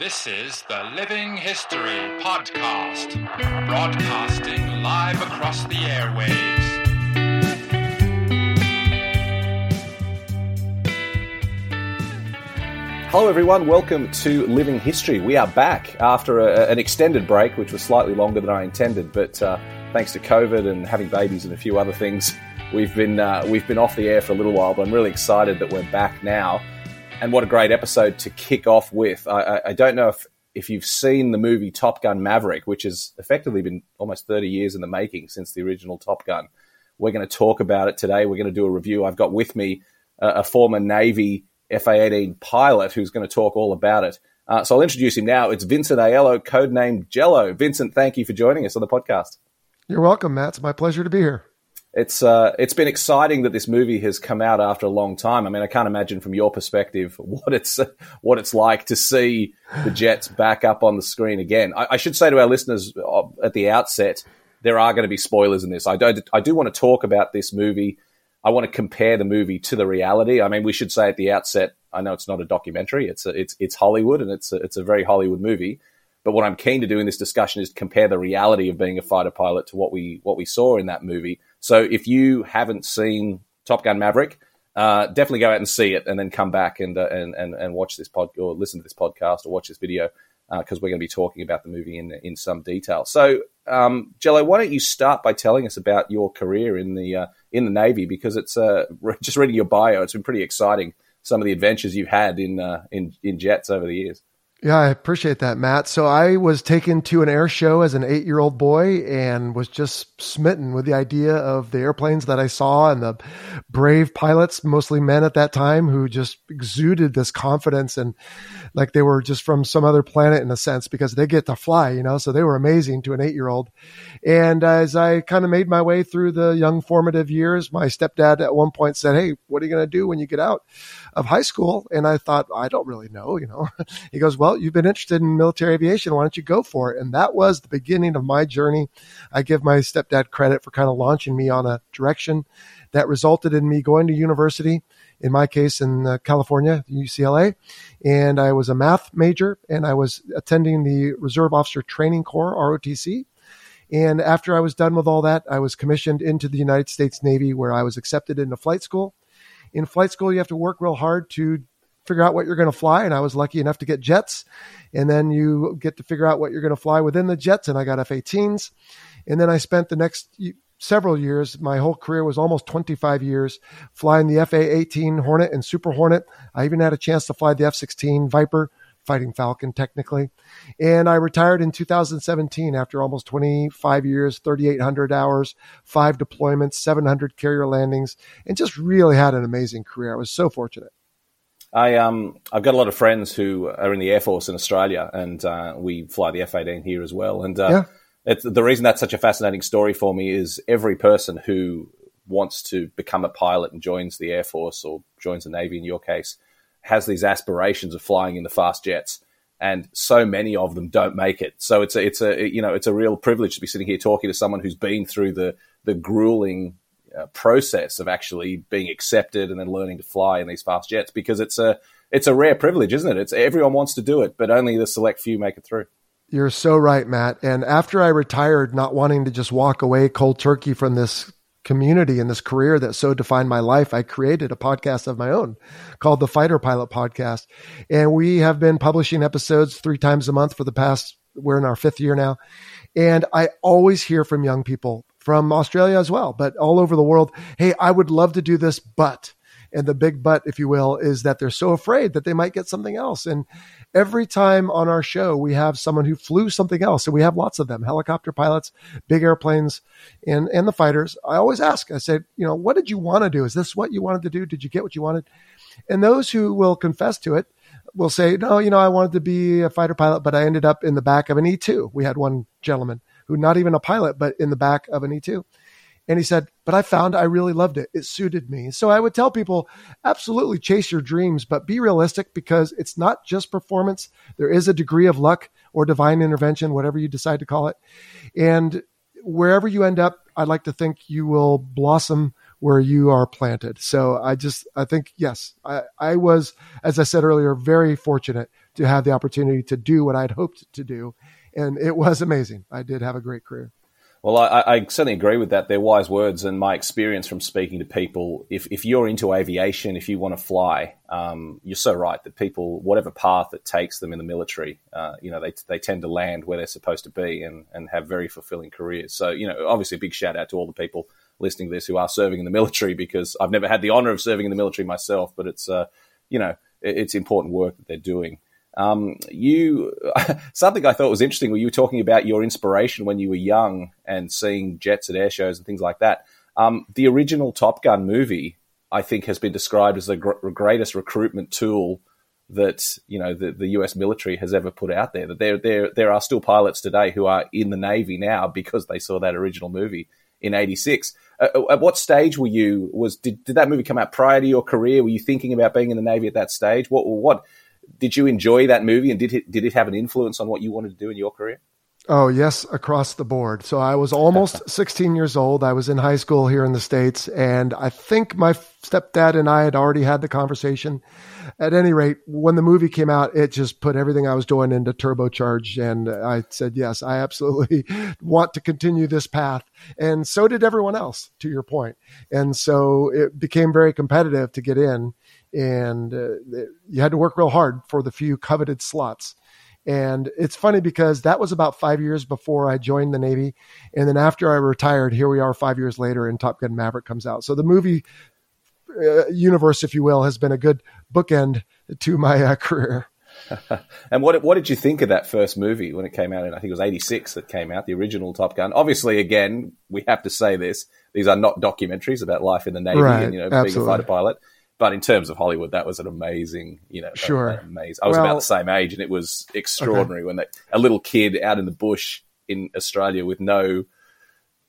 This is the Living History Podcast, broadcasting live across the airwaves. Hello, everyone. Welcome to Living History. We are back after a, an extended break, which was slightly longer than I intended, but uh, thanks to COVID and having babies and a few other things, we've been uh, we've been off the air for a little while. But I'm really excited that we're back now, and what a great episode to kick off with. I, I, don't know if if you've seen the movie Top Gun Maverick, which has effectively been almost 30 years in the making since the original Top Gun. We're going to talk about it today. We're going to do a review. I've got with me uh, a former Navy FA 18 pilot who's going to talk all about it. Uh, so I'll introduce him now. It's Vincent Aiello, codenamed Jello. Vincent, thank you for joining us on the podcast. You're welcome, Matt. It's my pleasure to be here. It's uh, it's been exciting that this movie has come out after a long time. I mean, I can't imagine from your perspective what it's what it's like to see the Jets back up on the screen again. I, I should say to our listeners uh, at the outset, there are going to be spoilers in this. I do I do want to talk about this movie. I want to compare the movie to the reality. I mean, we should say at the outset, I know it's not a documentary. It's a, it's it's Hollywood, and it's a, it's a very Hollywood movie. But what I'm keen to do in this discussion is compare the reality of being a fighter pilot to what we what we saw in that movie. So if you haven't seen Top Gun Maverick, uh, definitely go out and see it, and then come back and uh, and, and and watch this pod or listen to this podcast or watch this video because uh, we're going to be talking about the movie in in some detail. So, um, Jello, why don't you start by telling us about your career in the uh, in the Navy? Because it's uh, just reading your bio, it's been pretty exciting. Some of the adventures you've had in uh, in in jets over the years. Yeah, I appreciate that, Matt. So I was taken to an air show as an eight year old boy and was just smitten with the idea of the airplanes that I saw and the brave pilots, mostly men at that time, who just exuded this confidence and like they were just from some other planet in a sense because they get to fly, you know, so they were amazing to an eight year old. And as I kind of made my way through the young formative years, my stepdad at one point said, Hey, what are you going to do when you get out of high school? And I thought, I don't really know, you know. he goes, Well, you've been interested in military aviation. Why don't you go for it? And that was the beginning of my journey. I give my stepdad credit for kind of launching me on a direction that resulted in me going to university in my case in uh, California, UCLA. And I was a math major and I was attending the Reserve Officer Training Corps, ROTC. And after I was done with all that, I was commissioned into the United States Navy where I was accepted into flight school. In flight school, you have to work real hard to figure out what you're going to fly. And I was lucky enough to get jets. And then you get to figure out what you're going to fly within the jets. And I got F 18s. And then I spent the next several years. My whole career was almost 25 years flying the FA 18 Hornet and Super Hornet. I even had a chance to fly the F 16 Viper, Fighting Falcon technically. And I retired in 2017 after almost 25 years, 3,800 hours, five deployments, 700 carrier landings, and just really had an amazing career. I was so fortunate. I um I've got a lot of friends who are in the Air Force in Australia, and uh, we fly the F eighteen here as well. And uh, Yeah. it's, the reason that's such a fascinating story for me is every person who wants to become a pilot and joins the Air Force or joins the Navy in your case has these aspirations of flying in the fast jets. And so many of them don't make it. So it's a, it's a, you know, it's a real privilege to be sitting here talking to someone who's been through the, the grueling uh, process of actually being accepted and then learning to fly in these fast jets because it's a, it's a rare privilege, isn't it? It's everyone wants to do it, but only the select few make it through. You're so right, Matt. And after I retired, not wanting to just walk away cold turkey from this community and this career that so defined my life, I created a podcast of my own called the Fighter Pilot Podcast. And we have been publishing episodes three times a month for the past we're in our fifth year now. And I always hear from young people from Australia as well, but all over the world. Hey, I would love to do this, but, and the big but, if you will, is that they're so afraid that they might get something else. And every time on our show, we have someone who flew something else. And we have lots of them, helicopter pilots, big airplanes, and, and the fighters. I always ask, I say, you know, what did you want to do? Is this what you wanted to do? Did you get what you wanted? And those who will confess to it will say, no, you know, I wanted to be a fighter pilot, but I ended up in the back of an E2. We had one gentleman who not even a pilot, but in the back of an E2. And he said, but I found I really loved it. It suited me. So I would tell people absolutely chase your dreams, but be realistic because it's not just performance. There is a degree of luck or divine intervention, whatever you decide to call it. And wherever you end up, I'd like to think you will blossom where you are planted. So I just, I think, yes, I, I was, as I said earlier, very fortunate to have the opportunity to do what I'd hoped to do. And it was amazing. I did have a great career. Well, I, I, certainly agree with that. They're wise words, and my experience from speaking to people. If, if you're into aviation, if you want to fly, um, you're so right that people, whatever path it takes them in the military, uh, you know, they, they tend to land where they're supposed to be and, and have very fulfilling careers. So, you know, obviously, a big shout out to all the people listening to this who are serving in the military because I've never had the honor of serving in the military myself, but it's, uh, you know, it's important work that they're doing. Um, you something I thought was interesting when you were talking about your inspiration when you were young and seeing jets at air shows and things like that. Um, the original Top Gun movie, I think, has been described as the gr- greatest recruitment tool that you know the, the U.S. military has ever put out there. That there there there are still pilots today who are in the Navy now because they saw that original movie in '86. Uh, at what stage were you? Was did, did that movie come out prior to your career? Were you thinking about being in the Navy at that stage? What what did you enjoy that movie, and did it did it have an influence on what you wanted to do in your career? Oh, yes, across the board. So I was almost 16 years old. I was in high school here in the States, and I think my stepdad and I had already had the conversation. At any rate, when the movie came out, it just put everything I was doing into turbocharge. And I said, yes, I absolutely want to continue this path. And so did everyone else, to your point. And so it became very competitive to get in and uh, you had to work real hard for the few coveted slots. And it's funny because that was about five years before I joined the Navy. And then after I retired, here we are five years later, and Top Gun Maverick comes out. So the movie uh, universe, if you will, has been a good bookend to my uh, career. and what what did you think of that first movie when it came out? In I think it was '86 that came out, the original Top Gun. Obviously, again, we have to say this: these are not documentaries about life in the Navy right, and you know absolutely. being a fighter pilot. But in terms of Hollywood, that was an amazing, you know, sure, amazing. I was well, about the same age, and it was extraordinary okay. when they, a little kid out in the bush in Australia with no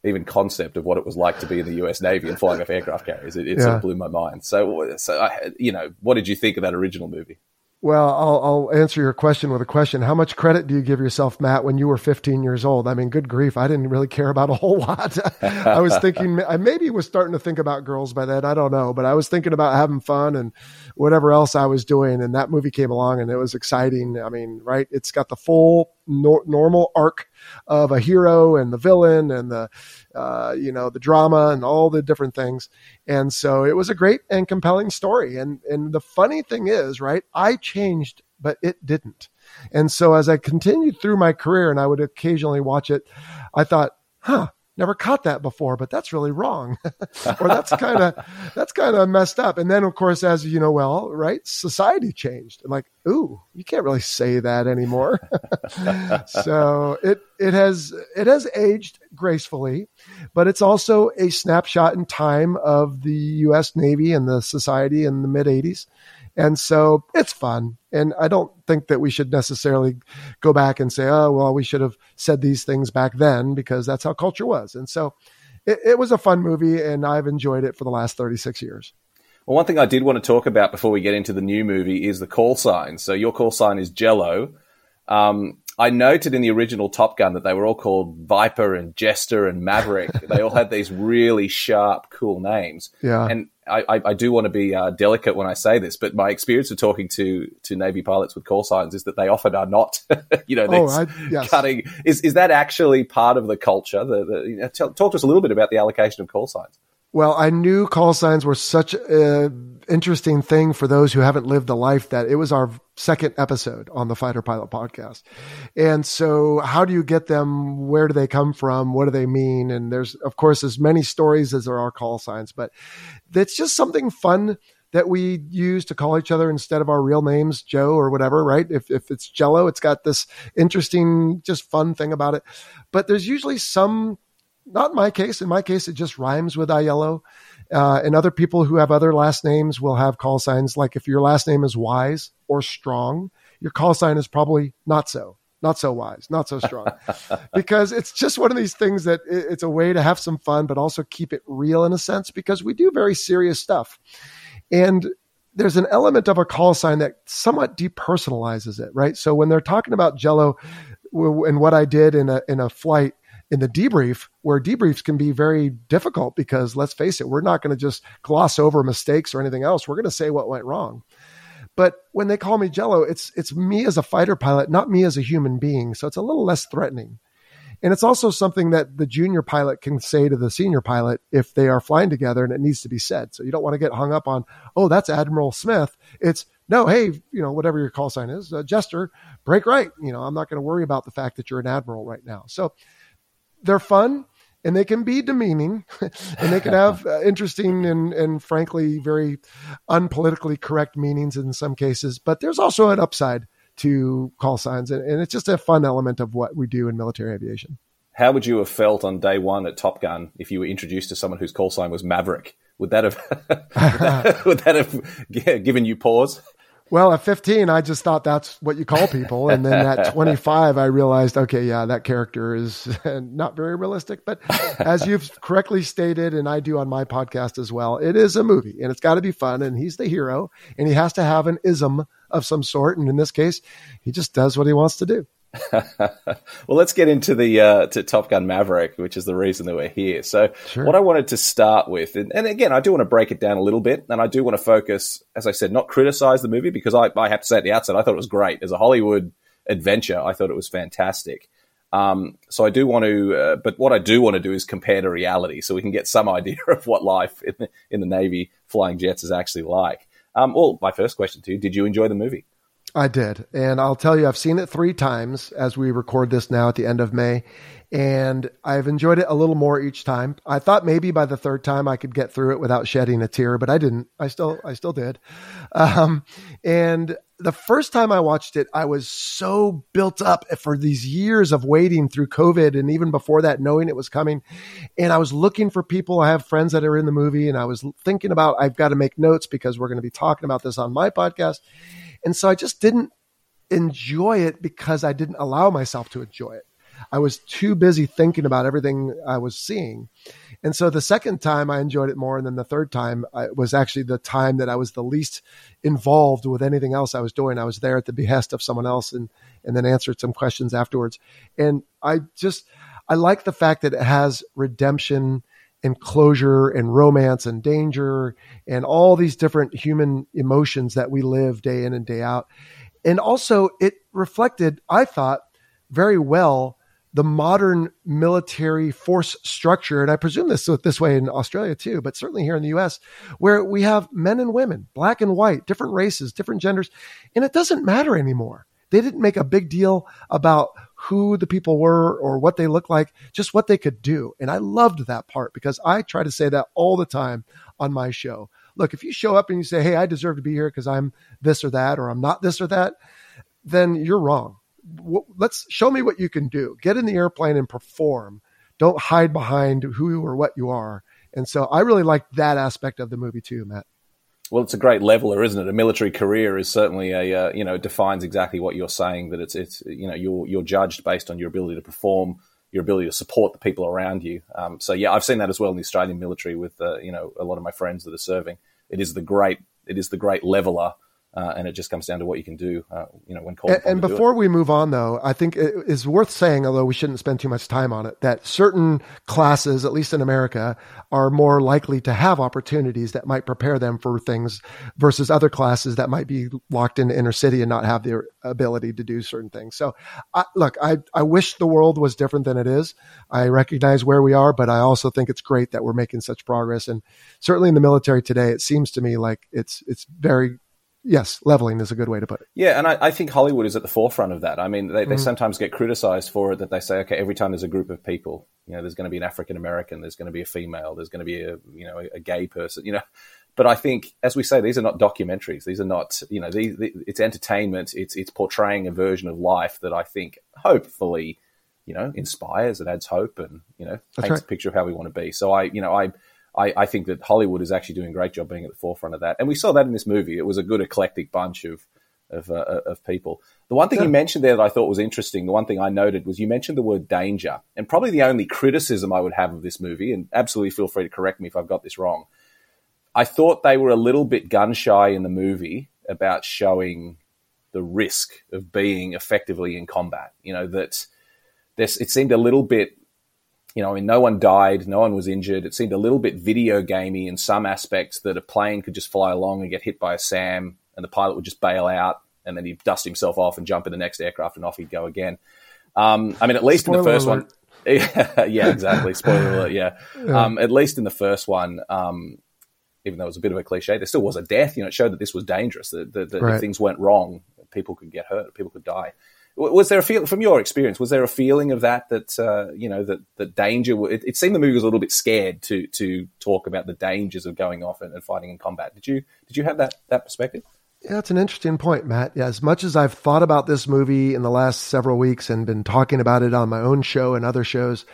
even concept of what it was like to be in the U.S. Navy and flying off aircraft carriers. It, it yeah. sort of blew my mind. So, so I, you know, what did you think of that original movie? Well, I'll, I'll, answer your question with a question. How much credit do you give yourself, Matt, when you were 15 years old? I mean, good grief, I didn't really care about a whole lot. I was thinking, I maybe was starting to think about girls by then. I don't know, but I was thinking about having fun and whatever else I was doing. And that movie came along and it was exciting. I mean, right? It's got the full nor- normal arc of a hero and the villain and the uh, you know the drama and all the different things. And so it was a great and compelling story. And and the funny thing is right i changed but it didn't. And so as i continued through my career and i would occasionally watch it i thought huh never caught that before, but that's really wrong. or that's kind of, that's kind of messed up. And then of course, as you know, well, right. Society changed and like, Ooh, you can't really say that anymore. so it, it has, it has aged gracefully, but it's also a snapshot in time of the U.S. Navy and the society in the mid eighties. And so it's fun. And I don't think that we should necessarily go back and say, oh, well, we should have said these things back then because that's how culture was. And so it, it was a fun movie, and I've enjoyed it for the last 36 years. Well, one thing I did want to talk about before we get into the new movie is the call sign. So your call sign is Jello. Um, I noted in the original Top Gun that they were all called Viper and Jester and Maverick. they all had these really sharp, cool names. Yeah. And I, I, I do want to be uh, delicate when I say this, but my experience of talking to to Navy pilots with call signs is that they often are not, you know, oh, I, yes. cutting. Is is that actually part of the culture? The, the you know, tell, talk to us a little bit about the allocation of call signs. Well, I knew call signs were such an interesting thing for those who haven't lived the life that it was our second episode on the Fighter Pilot podcast. And so, how do you get them? Where do they come from? What do they mean? And there's, of course, as many stories as there are call signs, but it's just something fun that we use to call each other instead of our real names, Joe or whatever, right? If, if it's Jello, it's got this interesting, just fun thing about it. But there's usually some not in my case. In my case, it just rhymes with Aiello. Uh, and other people who have other last names will have call signs. Like if your last name is Wise or Strong, your call sign is probably not so, not so wise, not so strong, because it's just one of these things that it's a way to have some fun, but also keep it real in a sense, because we do very serious stuff. And there's an element of a call sign that somewhat depersonalizes it, right? So when they're talking about Jello and what I did in a in a flight, in the debrief where debriefs can be very difficult because let's face it, we're not going to just gloss over mistakes or anything else. We're going to say what went wrong. But when they call me Jello, it's it's me as a fighter pilot, not me as a human being. So it's a little less threatening. And it's also something that the junior pilot can say to the senior pilot if they are flying together and it needs to be said. So you don't want to get hung up on, oh, that's Admiral Smith. It's no, hey, you know, whatever your call sign is, uh, Jester, break right. You know, I'm not going to worry about the fact that you're an admiral right now. So they're fun and they can be demeaning and they can have uh, interesting and, and frankly very unpolitically correct meanings in some cases but there's also an upside to call signs and, and it's just a fun element of what we do in military aviation. How would you have felt on day one at top gun if you were introduced to someone whose call sign was maverick? Would that have would that have given you pause well, at 15, I just thought that's what you call people. And then at 25, I realized, okay, yeah, that character is not very realistic. But as you've correctly stated, and I do on my podcast as well, it is a movie and it's got to be fun. And he's the hero and he has to have an ism of some sort. And in this case, he just does what he wants to do. well, let's get into the uh, to Top Gun Maverick, which is the reason that we're here. So, sure. what I wanted to start with, and, and, again, I do want to break it down a little bit, and I do want to focus, as I said, not criticize the movie because I, I have to say at the outset, I thought it was great as a Hollywood adventure. I thought it was fantastic. Um, so I do want to, uh, but what I do want to do is compare to reality, so we can get some idea of what life in the, in the Navy flying jets is actually like. Um, well, my first question to you: Did you enjoy the movie? I did. And I'll tell you, I've seen it three times as we record this now at the end of May. And I've enjoyed it a little more each time. I thought maybe by the third time I could get through it without shedding a tear, but I didn't. I still, I still did. Um, and the first time I watched it, I was so built up for these years of waiting through COVID and even before that, knowing it was coming. And I was looking for people. I have friends that are in the movie and I was thinking about, I've got to make notes because we're going to be talking about this on my podcast. And so I just didn't enjoy it because I didn't allow myself to enjoy it. I was too busy thinking about everything I was seeing. And so the second time I enjoyed it more. And then the third time was actually the time that I was the least involved with anything else I was doing. I was there at the behest of someone else and, and then answered some questions afterwards. And I just, I like the fact that it has redemption and closure and romance and danger and all these different human emotions that we live day in and day out. And also, it reflected, I thought, very well the modern military force structure. And I presume this this way in Australia too, but certainly here in the US, where we have men and women, black and white, different races, different genders, and it doesn't matter anymore. They didn't make a big deal about who the people were or what they looked like, just what they could do. And I loved that part because I try to say that all the time on my show. Look, if you show up and you say, Hey, I deserve to be here because I'm this or that, or I'm not this or that, then you're wrong. Let's show me what you can do. Get in the airplane and perform. Don't hide behind who or what you are. And so I really like that aspect of the movie too, Matt. Well, it's a great leveler, isn't it? A military career is certainly a uh, you know defines exactly what you're saying. That it's it's you know you're you're judged based on your ability to perform, your ability to support the people around you. Um, so yeah, I've seen that as well in the Australian military with uh, you know a lot of my friends that are serving. It is the great it is the great leveler Uh, and it just comes down to what you can do, uh, you know, when called. And, and before we move on, though, I think it is worth saying, although we shouldn't spend too much time on it, that certain classes, at least in America, are more likely to have opportunities that might prepare them for things versus other classes that might be locked in inner city and not have the ability to do certain things. So, I, look, I I wish the world was different than it is. I recognize where we are, but I also think it's great that we're making such progress. And certainly in the military today, it seems to me like it's it's very yes, leveling is a good way to put it. Yeah, and I, I, think Hollywood is at the forefront of that. I mean, they, they mm-hmm. sometimes get criticized for it that they say, okay, every time there's a group of people, you know, there's going to be an African American, there's going to be a female, there's going to be a you know a, a, gay person, you know. But I think, as we say, these are not documentaries. These are not, you know, these, it's entertainment. It's it's portraying a version of life that I think, hopefully, you know, inspires. It adds hope, and you know, paints right. a picture of how we want to be. So I, you know, I I, I, think that Hollywood is actually doing a great job being at the forefront of that, and we saw that in this movie. It was a good eclectic bunch of of, uh, of people. The one thing yeah. you mentioned there that I thought was interesting, the one thing I noted was you mentioned the word danger, and probably the only criticism I would have of this movie, and absolutely feel free to correct me if I've got this wrong. I thought they were a little bit gun shy in the movie about showing the risk of being effectively in combat. You know that this it seemed a little bit you know, I mean, no one died, no one was injured. It seemed a little bit video gamey in some aspects that a plane could just fly along and get hit by a SAM, and the pilot would just bail out, and then he'd dust himself off and jump in the next aircraft, and off he'd go again. Um, I mean, at least Spoiler in the first alert. one, yeah, exactly. Spoiler alert. Yeah, yeah. Um, at least in the first one, um, even though it was a bit of a cliche, there still was a death. You know, it showed that this was dangerous. That, that, that right. if things went wrong, people could get hurt, people could die. Was there a feel from your experience? Was there a feeling of that that uh, you know that that danger? It, it, seemed the movie was a little bit scared to to talk about the dangers of going off and, and fighting in combat. Did you did you have that that perspective? Yeah, that's an interesting point, Matt. Yeah, as much as I've thought about this movie in the last several weeks and been talking about it on my own show and other shows,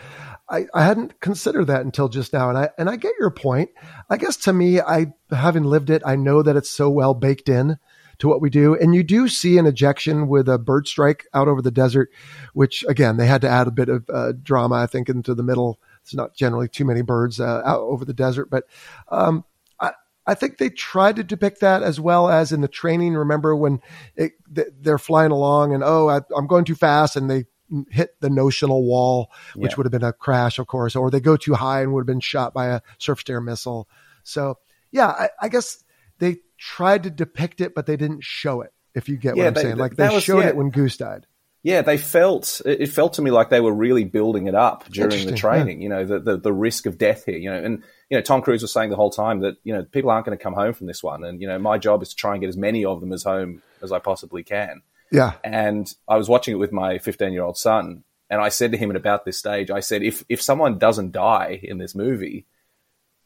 I, I hadn't considered that until just now. And I and I get your point. I guess to me, I having lived it, I know that it's so well baked in to what we do. And you do see an ejection with a bird strike out over the desert, which again, they had to add a bit of uh, drama, I think, into the middle. It's not generally too many birds uh, out over the desert, but um, I, I think they tried to depict that as well as in the training. Remember when it, they're flying along and oh, I, I'm going too fast, and they hit the notional wall, which yeah. would have been a crash, of course, or they go too high and would have been shot by a surface to air missile. So, yeah, I, I, guess they tried to depict it, but they didn't show it. If you get yeah, what I'm they, saying, like they was, showed yeah. it when Goose died. Yeah, they felt it felt to me like they were really building it up during the training. Yeah. You know, the, the, the risk of death here. You know, and you know Tom Cruise was saying the whole time that you know people aren't going to come home from this one, and you know my job is to try and get as many of them as home as I possibly can. Yeah. And I was watching it with my 15 year old son, and I said to him at about this stage, I said, if if someone doesn't die in this movie,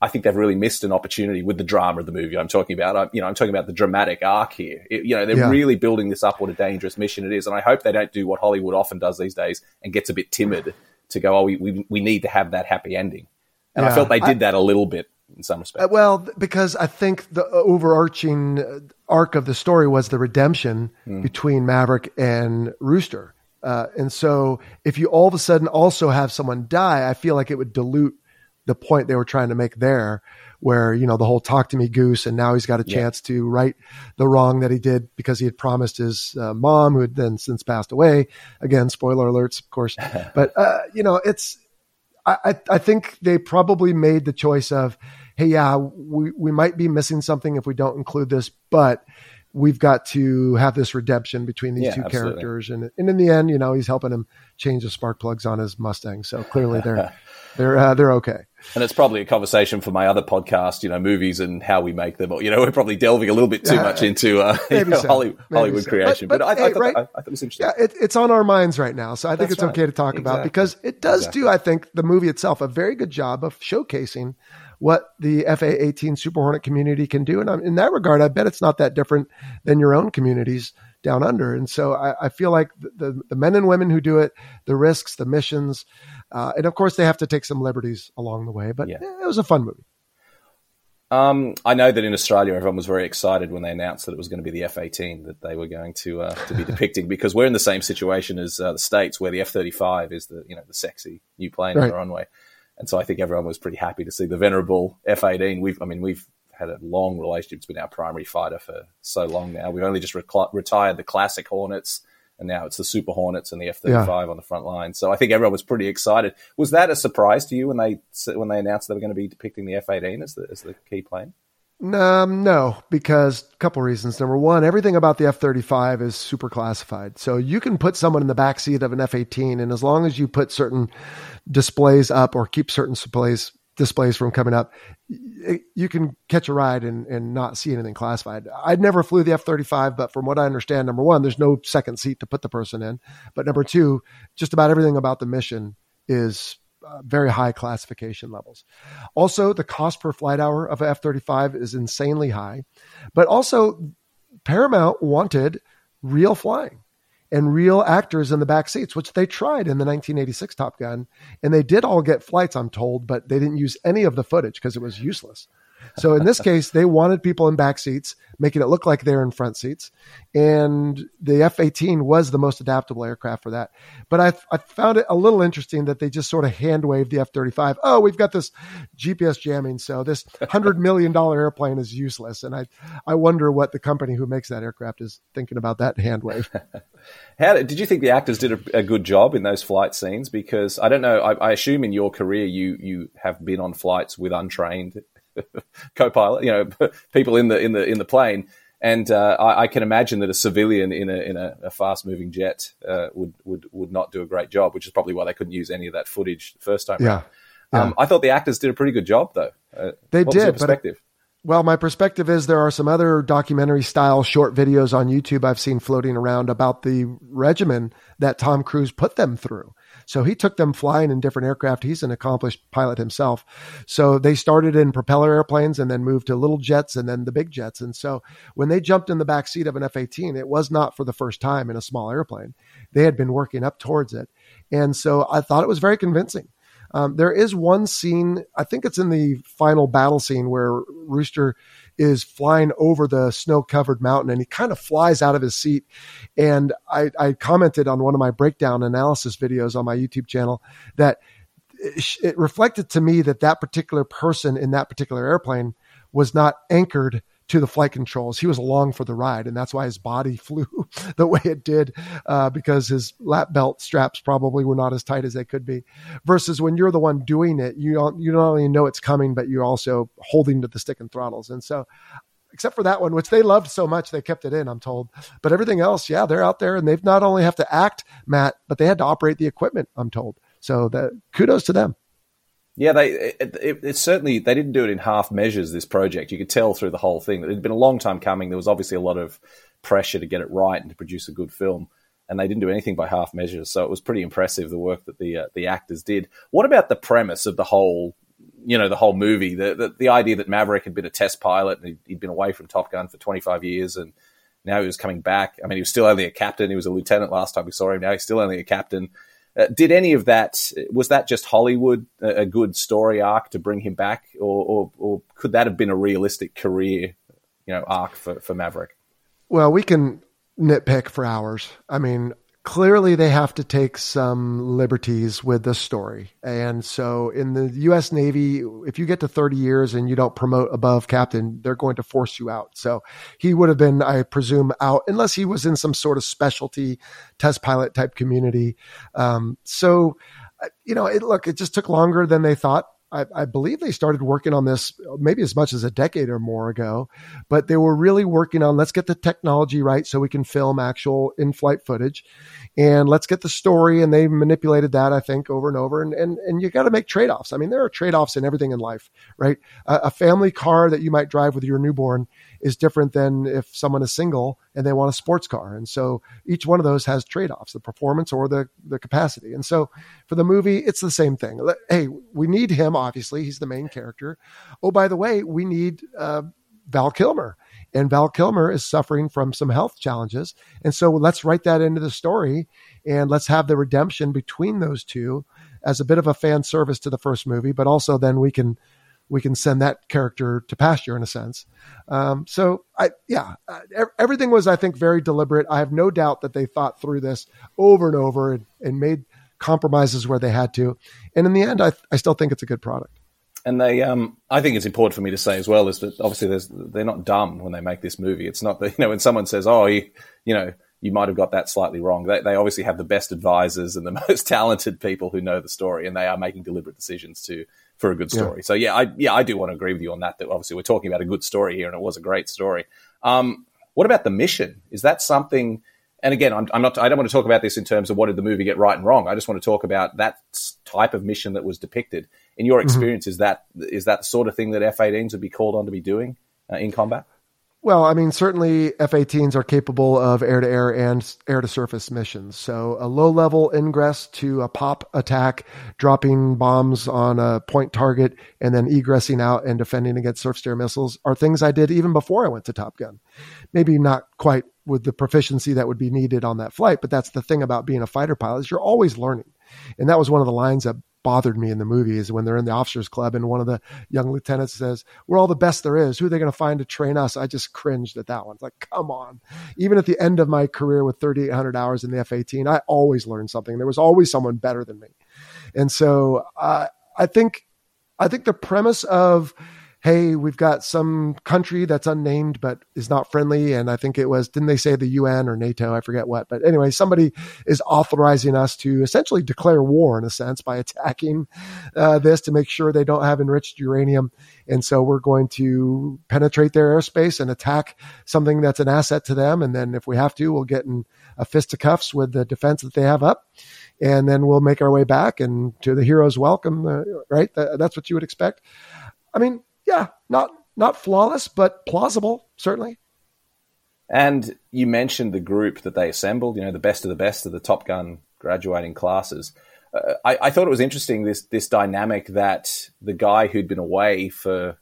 I think they've really missed an opportunity with the drama of the movie. I'm talking about, I'm, you know, I'm talking about the dramatic arc here. It, you know, they're yeah. really building this up. What a dangerous mission it is, and I hope they don't do what Hollywood often does these days and gets a bit timid to go, oh, we we, we need to have that happy ending. And yeah. I felt they did I, that a little bit in some respect. Uh, well, because I think the overarching uh, arc of the story was the redemption mm. between Maverick and Rooster. Uh, and so if you all of a sudden also have someone die, I feel like it would dilute the point they were trying to make there where you know the whole talk to me goose and now he's got a chance yeah. to right the wrong that he did because he had promised his uh, mom who had then since passed away. Again spoiler alerts of course. But uh, you know it's I, I think they probably made the choice of hey yeah we, we might be missing something if we don't include this but we've got to have this redemption between these yeah, two absolutely. characters. And, and in the end you know he's helping him change the spark plugs on his mustang. So clearly they're they're uh, they're okay and it's probably a conversation for my other podcast, you know, movies and how we make them. You know, we're probably delving a little bit too much into uh, you know, so. Hollywood, Hollywood so. creation. But, but, but I, hey, I, thought right? that, I, I, thought it was interesting. Yeah, it, it's on our minds right now. So I think That's it's right. okay to talk exactly. about because it does exactly. do, I think, the movie itself a very good job of showcasing what the FA 18 Super Hornet community can do. And in that regard, I bet it's not that different than your own communities down under. And so I, I feel like the, the, the, men and women who do it, the risks, the missions, uh, and of course they have to take some liberties along the way. But yeah. it was a fun movie. Um, I know that in Australia, everyone was very excited when they announced that it was going to be the F-18 that they were going to uh, to be depicting, because we're in the same situation as uh, the states, where the F-35 is the you know the sexy new plane right. on the runway, and so I think everyone was pretty happy to see the venerable F-18. We've, I mean, we've had a long relationship. It's been our primary fighter for so long now. We've only just retired the classic Hornets, and now it's the Super Hornets and the F thirty five on the front line. So I think everyone was pretty excited. Was that a surprise to you when they when they announced they were going to be depicting the F eighteen as the as the key plane? Um, no, because a couple reasons. Number one, everything about the F 35 is super classified. So you can put someone in the back seat of an F 18, and as long as you put certain displays up or keep certain displays displays from coming up, you can catch a ride and, and not see anything classified. I'd never flew the F 35, but from what I understand, number one, there's no second seat to put the person in. But number two, just about everything about the mission is uh, very high classification levels. Also, the cost per flight hour of F 35 is insanely high, but also Paramount wanted real flying and real actors in the back seats, which they tried in the 1986 Top Gun. And they did all get flights, I'm told, but they didn't use any of the footage because it was useless. So in this case, they wanted people in back seats, making it look like they're in front seats. And the F 18 was the most adaptable aircraft for that. But I, I found it a little interesting that they just sort of hand waved the F 35. Oh, we've got this GPS jamming. So this $100 million airplane is useless. And I, I wonder what the company who makes that aircraft is thinking about that hand wave. How did you think the actors did a, a, good job in those flight scenes? Because I don't know. I, I assume in your career you you have been on flights with untrained co-pilot, you know, people in the in the in the plane. And uh, I, I, can imagine that a civilian in a in a, a fast moving jet uh, would would would not do a great job, which is probably why they couldn't use any of that footage the first time. Yeah, yeah. Um, I thought the actors did a pretty good job, though. Uh, they did. perspective? But, well, my perspective is there are some other documentary style short videos on YouTube I've seen floating around about the regimen that Tom Cruise put them through. So he took them flying in different aircraft. He's an accomplished pilot himself. So they started in propeller airplanes and then moved to little jets and then the big jets. And so when they jumped in the back seat of an F 18, it was not for the first time in a small airplane. They had been working up towards it. And so I thought it was very convincing. Um, there is one scene, I think it's in the final battle scene where Rooster is flying over the snow covered mountain and he kind of flies out of his seat. And I, I commented on one of my breakdown analysis videos on my YouTube channel that it reflected to me that that particular person in that particular airplane was not anchored to the flight controls. He was along for the ride, and that's why his body flew the way it did, uh, because his lap belt straps probably were not as tight as they could be. Versus when you're the one doing it, you don't you not only know it's coming, but you're also holding to the stick and throttles. And so, except for that one, which they loved so much, they kept it in. I'm told, but everything else, yeah, they're out there, and they've not only have to act, Matt, but they had to operate the equipment. I'm told. So that kudos to them. Yeah, they it, it, it, certainly they didn't do it in half measures. This project, you could tell through the whole thing. That it had been a long time coming. There was obviously a lot of pressure to get it right and to produce a good film, and they didn't do anything by half measures. So it was pretty impressive the work that the uh, the actors did. What about the premise of the whole? You know, the whole movie, the, the, the idea that Maverick had been a test pilot and he'd, he'd been away from Top Gun for 25 years and now he was coming back. I mean, he was still only a captain. He was a lieutenant last time we saw him. Now he's still only a captain uh, did any of that was that just Hollywood a, a good story arc to bring him back, or, or, or could that have been a realistic career, you know, arc for, for Maverick? Well, we can nitpick for hours. I mean, clearly they have to take some liberties with the story. And so in the US Navy, if you get to 30 years and you don't promote above captain, they're going to force you out. So he would have been, I presume, out unless he was in some sort of specialty test pilot type community. Um, so, uh, you know, it, look, it just took longer than they thought. I, I, believe they started working on this maybe as much as a decade or more ago, but they were really working on let's get the technology right so we can film actual in flight footage and let's get the story. And they manipulated that, I think, over and over. And, and, and you got to make trade offs. I mean, there are trade offs in everything in life, right? A, a family car that you might drive with your newborn is different than if someone is single and they want a sports car. And so each one of those has trade offs, the performance or the, the capacity. And so for the movie, it's the same thing. Hey, we need him, obviously. He's the main character. Oh, by the way, we need uh, Val Kilmer. And Val Kilmer is suffering from some health challenges. And so let's write that into the story and let's have the redemption between those two as a bit of a fan service to the first movie, but also then we can we can send that character to pasture in a sense. Um, so I, yeah, uh, everything was, I think, very deliberate. I have no doubt that they thought through this over and over and, and made compromises where they had to. And in the end, I, I still think it's a good product. and they, um, I think it's important for me to say as well is that obviously they're not dumb when they make this movie. It's not that you know when someone says, "Oh, you, you know, you might have got that slightly wrong." They, they obviously have the best advisors and the most talented people who know the story, and they are making deliberate decisions to for a good story. Yeah. So yeah, I yeah I do want to agree with you on that. That obviously we're talking about a good story here, and it was a great story. Um, what about the mission? Is that something? And again, I'm, I'm, not. I don't want to talk about this in terms of what did the movie get right and wrong. I just want to talk about that type of mission that was depicted. In your mm-hmm. experience, mm-hmm. is that is that the sort of thing that F-18s would be called on to be doing uh, in combat? Well, I mean, certainly F-18s are capable of air-to-air and air-to-surface missions. So a low-level ingress to a pop attack, dropping bombs on a point target, and then egressing out and defending against surface-to-air missiles are things I did even before I went to Top Gun. Maybe not quite with the proficiency that would be needed on that flight, but that's the thing about being a fighter pilot is you're always learning. And that was one of the lines that bothered me in the movie is when they're in the officers club and one of the young lieutenants says, we're all the best there is. Who are they going to find to train us? I just cringed at that one. It's like, come on. Even at the end of my career with 3,800 hours in the F-18, I always learned something. There was always someone better than me. And so uh, I think, I think the premise of, hey, we've got some country that's unnamed but is not friendly. And I think it was, didn't they say the UN or NATO? I forget what. But anyway, somebody is authorizing us to essentially declare war in a sense by attacking uh, this to make sure they don't have enriched uranium. And so we're going to penetrate their airspace and attack something that's an asset to them. And then if we have to, we'll get in a fisticuffs with the defense that they have up and then we'll make our way back and to the hero's welcome, uh, right? that's what you would expect. I mean, yeah, not not flawless, but plausible, certainly. And you mentioned the group that they assembled, you know, the best of the best of the Top Gun graduating classes. Uh, I, I, thought it was interesting this this dynamic that the guy who'd been away for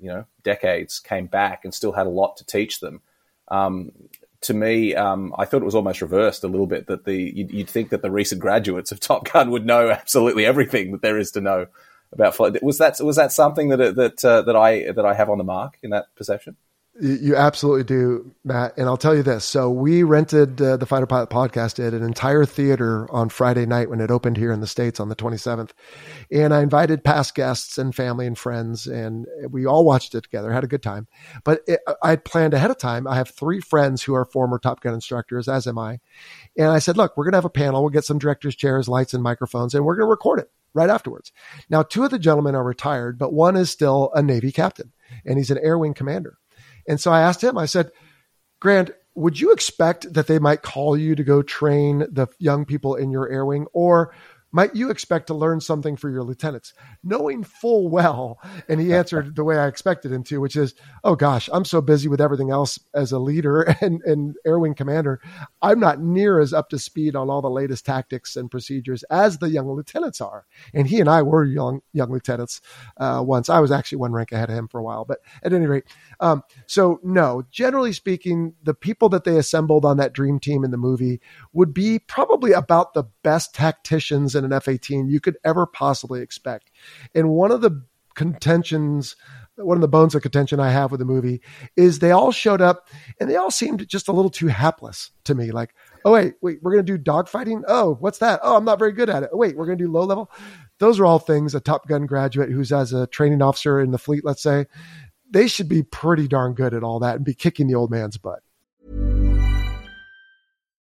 you know decades came back and still had a lot to teach them. Um, to me, um, I thought it was almost reversed a little bit. That the you'd, you'd, think that the recent graduates of Top Gun would know absolutely everything that there is to know about. Was that was that something that that uh, that I that I have on the mark in that perception? You absolutely do, Matt. And I'll tell you this. So we rented uh, the Fighter Pilot podcast did an entire theater on Friday night when it opened here in the States on the 27th. And I invited past guests and family and friends and we all watched it together, had a good time. But I had planned ahead of time. I have three friends who are former Top Gun instructors, as am I. And I said, look, we're going to have a panel. We'll get some director's chairs, lights and microphones and we're going to record it right afterwards. Now, two of the gentlemen are retired, but one is still a Navy captain and he's an air wing commander. And so I asked him, I said, Grant, would you expect that they might call you to go train the young people in your air wing? Or might you expect to learn something for your lieutenants? Knowing full well, and he answered the way I expected him to, which is, oh gosh, I'm so busy with everything else as a leader and, and air wing commander. I'm not near as up to speed on all the latest tactics and procedures as the young lieutenants are. And he and I were young, young lieutenants uh, once. I was actually one rank ahead of him for a while, but at any rate, um, so no, generally speaking, the people that they assembled on that dream team in the movie would be probably about the best tacticians and an F 18 you could ever possibly expect. And one of the contentions, one of the bones of contention I have with the movie is they all showed up and they all seemed just a little too hapless to me. Like, oh, wait, wait, we're going to do dogfighting? Oh, what's that? Oh, I'm not very good at it. Wait, we're going to do low level. Those are all things a Top Gun graduate who's as a training officer in the fleet, let's say, they should be pretty darn good at all that and be kicking the old man's butt.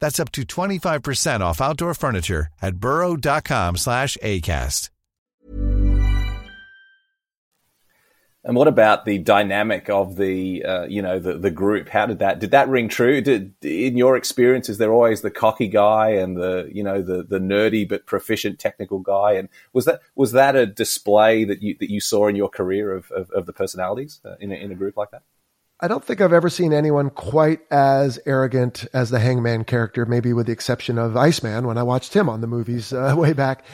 That's up to 25% off outdoor furniture at burrow.com slash ACAST. And what about the dynamic of the, uh, you know, the, the group? How did that, did that ring true? Did, in your experience, is there always the cocky guy and the, you know, the, the nerdy but proficient technical guy? And was that, was that a display that you, that you saw in your career of, of, of the personalities uh, in, a, in a group like that? I don't think I've ever seen anyone quite as arrogant as the Hangman character, maybe with the exception of Iceman when I watched him on the movies uh, way back.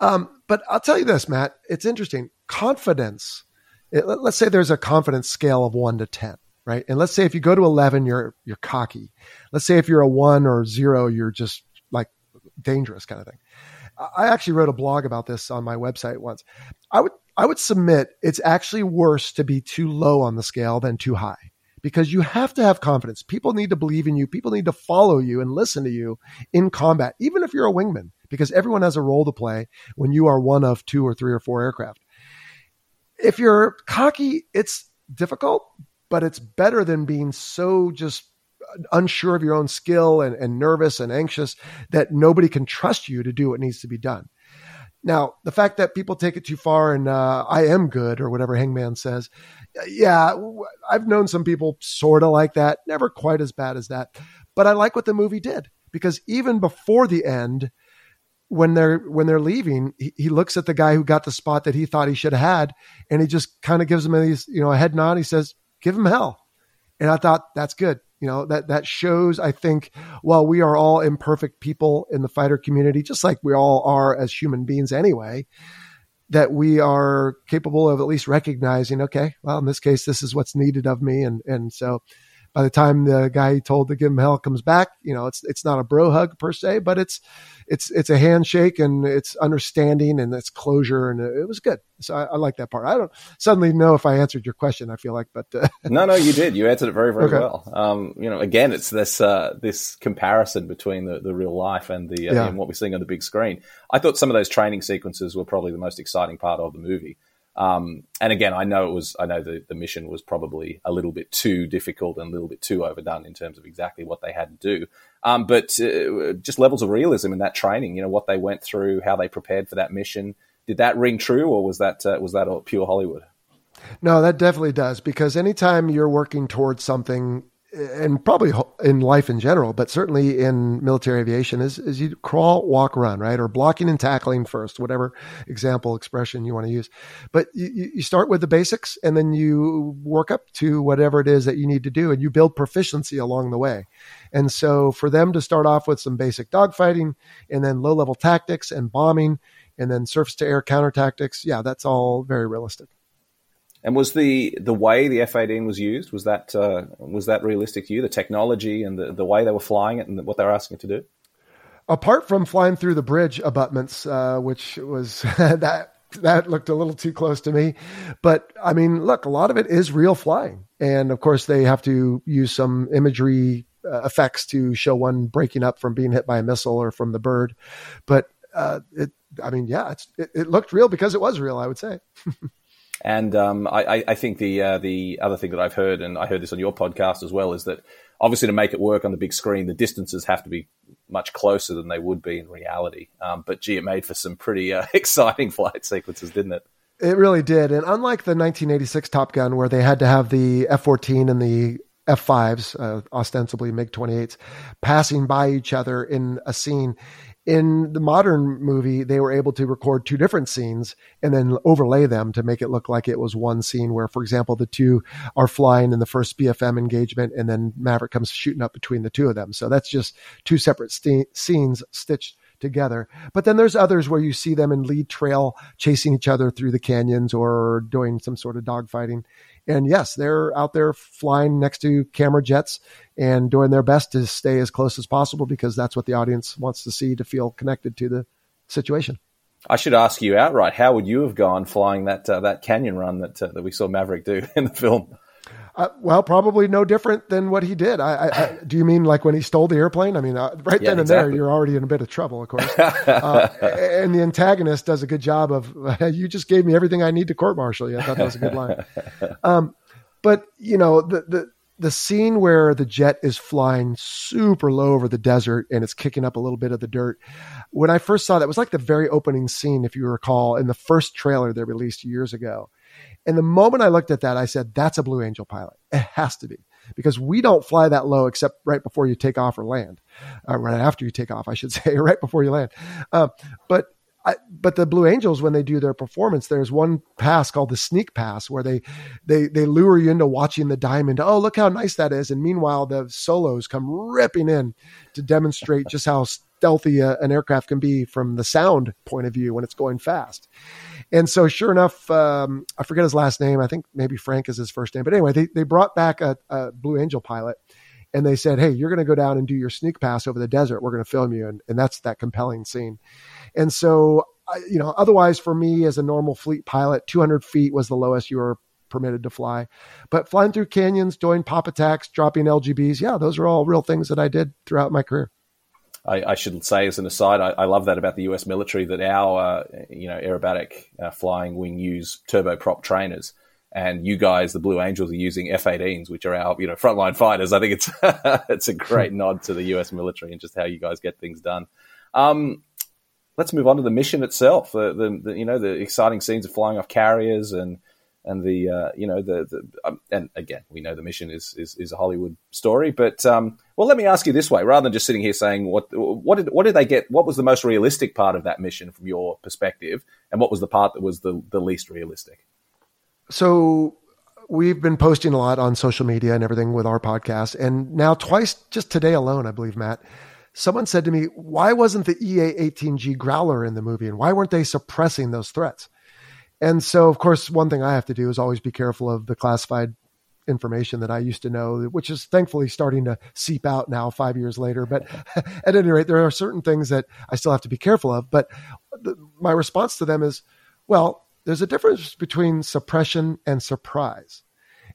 Um, but I'll tell you this, Matt, it's interesting. Confidence it, let's say there's a confidence scale of one to 10, right? And let's say if you go to 11, you're, you're cocky. Let's say if you're a one or zero, you're just like dangerous kind of thing. I actually wrote a blog about this on my website once. I would, I would submit it's actually worse to be too low on the scale than too high because you have to have confidence. People need to believe in you. People need to follow you and listen to you in combat, even if you're a wingman, because everyone has a role to play when you are one of two or three or four aircraft if you're cocky, it's difficult, but it's better than being so just unsure of your own skill and, and nervous and anxious that nobody can trust you to do what needs to be done. Now, the fact that people take it too far and uh, I am good or whatever Hangman says, yeah, I've known some people sort of like that, never quite as bad as that. But I like what the movie did because even before the end, when they're when they're leaving, he, he, looks at the guy who got the spot that he thought he should have had, and he just kind of gives him a you know a head nod. He says, "Give him hell," and I thought that's good. You know that that shows. I think while we are all imperfect people in the fighter community, just like we all are as human beings anyway, that we are capable of at least recognizing. Okay, well in this case, this is what's needed of me, and and so by the time the guy he told to give him hell comes back, you know, it's it's not a bro hug per se, but it's it's it's a handshake and it's understanding and it's closure and it was good. So I, I like that part. I don't suddenly know if I answered your question. I feel like, but uh, no, no, you did. You answered it very very okay. well. Um, you know, again, it's this uh, this comparison between the, the real life and the uh, yeah. and what we're seeing on the big screen. I thought some of those training sequences were probably the most exciting part of the movie. Um, and again, I know it was, I know the, the mission was probably a little bit too difficult and a little bit too overdone in terms of exactly what they had to do. Um, but uh, just levels of realism in that training, you know, what they went through, how they prepared for that mission. Did that ring true or was that, uh, was that pure Hollywood? No, that definitely does because anytime you're working towards something and probably in life in general, but certainly in military aviation, is, is you crawl, walk, run, right? Or blocking and tackling first, whatever example expression you want to use. But you, you start with the basics and then you work up to whatever it is that you need to do and you build proficiency along the way. And so for them to start off with some basic dogfighting and then low level tactics and bombing and then surface to air counter tactics, yeah, that's all very realistic. And was the the way the F-18 was used was that uh, was that realistic to you? The technology and the, the way they were flying it and what they were asking it to do. Apart from flying through the bridge abutments, uh, which was that that looked a little too close to me, but I mean, look, a lot of it is real flying, and of course they have to use some imagery uh, effects to show one breaking up from being hit by a missile or from the bird, but uh, it. I mean, yeah, it, it looked real because it was real. I would say. And um, I, I, think the uh, the other thing that I've heard, and I heard this on your podcast as well, is that obviously to make it work on the big screen, the distances have to be much closer than they would be in reality. Um, but gee, it made for some pretty uh, exciting flight sequences, didn't it? It really did. And unlike the 1986 Top Gun, where they had to have the F 14 and the F5s, uh, ostensibly MiG 28s, passing by each other in a scene, in the modern movie, they were able to record two different scenes and then overlay them to make it look like it was one scene where, for example, the two are flying in the first BFM engagement and then Maverick comes shooting up between the two of them. So that's just two separate st- scenes stitched together. But then there's others where you see them in lead trail chasing each other through the canyons or doing some sort of dogfighting. And yes, they're out there flying next to camera jets and doing their best to stay as close as possible because that's what the audience wants to see to feel connected to the situation. I should ask you outright: How would you have gone flying that uh, that canyon run that uh, that we saw Maverick do in the film? Uh, well, probably no different than what he did. I, I, I, do you mean like when he stole the airplane? I mean, uh, right yeah, then and exactly. there, you're already in a bit of trouble, of course. Uh, and the antagonist does a good job of, you just gave me everything I need to court martial you. I thought that was a good line. Um, but you know, the, the, the scene where the jet is flying super low over the desert and it's kicking up a little bit of the dirt. When I first saw that, it was like the very opening scene, if you recall, in the first trailer they released years ago And the moment I looked at that, I said, that's a Blue Angel pilot. It has to be because we don't fly that low except right before you take off or land, uh, right after you take off, I should say, right before you land. Uh, but I, but the Blue Angels, when they do their performance, there's one pass called the sneak pass where they they they lure you into watching the diamond. Oh, look how nice that is! And meanwhile, the solos come ripping in to demonstrate just how stealthy a, an aircraft can be from the sound point of view when it's going fast. And so, sure enough, um, I forget his last name. I think maybe Frank is his first name. But anyway, they they brought back a, a Blue Angel pilot and they said, "Hey, you're going to go down and do your sneak pass over the desert. We're going to film you," and, and that's that compelling scene. And so, you know, otherwise for me as a normal fleet pilot, 200 feet was the lowest you were permitted to fly. But flying through canyons, doing pop attacks, dropping LGBs, yeah, those are all real things that I did throughout my career. I, I should say as an aside, I, I, love that about the U.S. military that our, uh, you know, aerobatic uh, flying wing use turboprop trainers and you guys, the Blue Angels, are using F-18s, which are our you know frontline fighters. I think it's it's a great nod to the U.S. military and just how you guys get things done. Um, let's move on to the mission itself. The, the, the, you know the exciting scenes of flying off carriers and and the uh, you know the, the um, and again we know the mission is is, is a Hollywood story, but um, well let me ask you this way rather than just sitting here saying what what did what did they get? What was the most realistic part of that mission from your perspective, and what was the part that was the the least realistic? So we've been posting a lot on social media and everything with our podcast, and now twice just today alone, I believe Matt someone said to me, why wasn't the EA 18G Growler in the movie? And why weren't they suppressing those threats? And so, of course, one thing I have to do is always be careful of the classified information that I used to know, which is thankfully starting to seep out now five years later. But at any rate, there are certain things that I still have to be careful of. But my response to them is, well, there's a difference between suppression and surprise.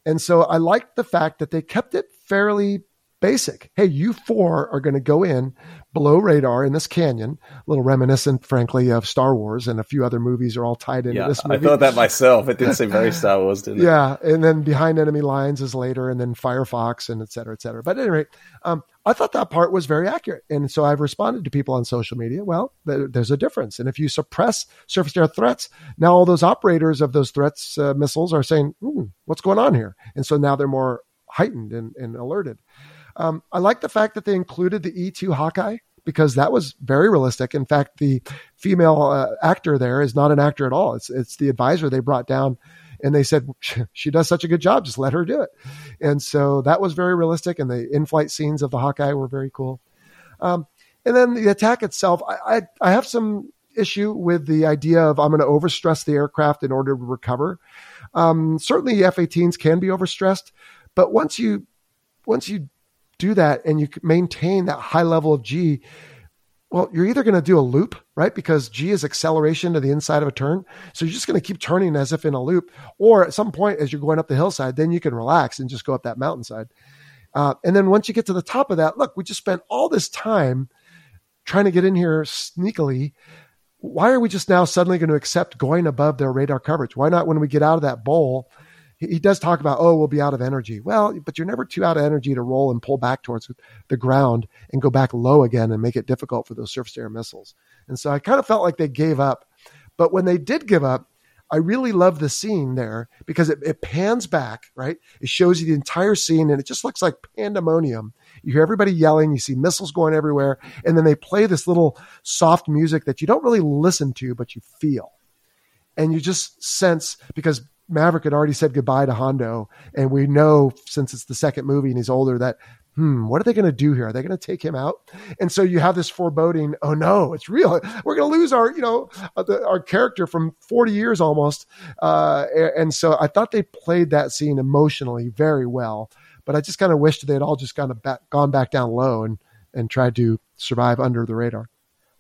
And so I liked the fact that they kept it fairly basic. Hey, you four are going to go in below radar in this canyon, a little reminiscent, frankly, of Star Wars and a few other movies are all tied into yeah, this movie. I thought that myself. It didn't seem very Star Wars, didn't it? Yeah. And then behind enemy lines is later and then Firefox and et cetera, et cetera. But at any rate, um, I thought that part was very accurate. And so I've responded to people on social media. Well, there's a difference. And if you suppress surface air threats, now all those operators of those threats uh, missiles are saying, hmm, what's going on here? And so now they're more heightened and, and alerted. Um, I like the fact that they included the E2 Hawkeye because that was very realistic. In fact, the female uh, actor there is not an actor at all. It's it's the advisor they brought down, and they said she does such a good job, just let her do it. And so that was very realistic, and the in-flight scenes of the Hawkeye were very cool. Um, and then the attack itself, I, I, I have some issue with the idea of I'm going to overstress the aircraft in order to recover. Um, certainly, F-18s can be overstressed, but once you once you do that and you maintain that high level of G, well, you're either going to do a loop, right? Because G is acceleration to the inside of a turn. So you're just going to keep turning as if in a loop. Or at some point, as you're going up the hillside, then you can relax and just go up that mountainside. Uh, and then once you get to the top of that, look, we just spent all this time trying to get in here sneakily. Why are we just now suddenly going to accept going above their radar coverage? Why not when we get out of that bowl? He does talk about, oh, we'll be out of energy. Well, but you're never too out of energy to roll and pull back towards the ground and go back low again and make it difficult for those surface air missiles. And so I kind of felt like they gave up. But when they did give up, I really love the scene there because it, it pans back, right? It shows you the entire scene and it just looks like pandemonium. You hear everybody yelling, you see missiles going everywhere, and then they play this little soft music that you don't really listen to, but you feel. And you just sense because Maverick had already said goodbye to Hondo, and we know since it's the second movie and he's older that hmm, what are they going to do here? Are they going to take him out? And so you have this foreboding. Oh no, it's real. We're going to lose our, you know, uh, our character from 40 years almost. Uh, and so I thought they played that scene emotionally very well, but I just kind of wished they'd all just kind of back, gone back down low and, and tried to survive under the radar.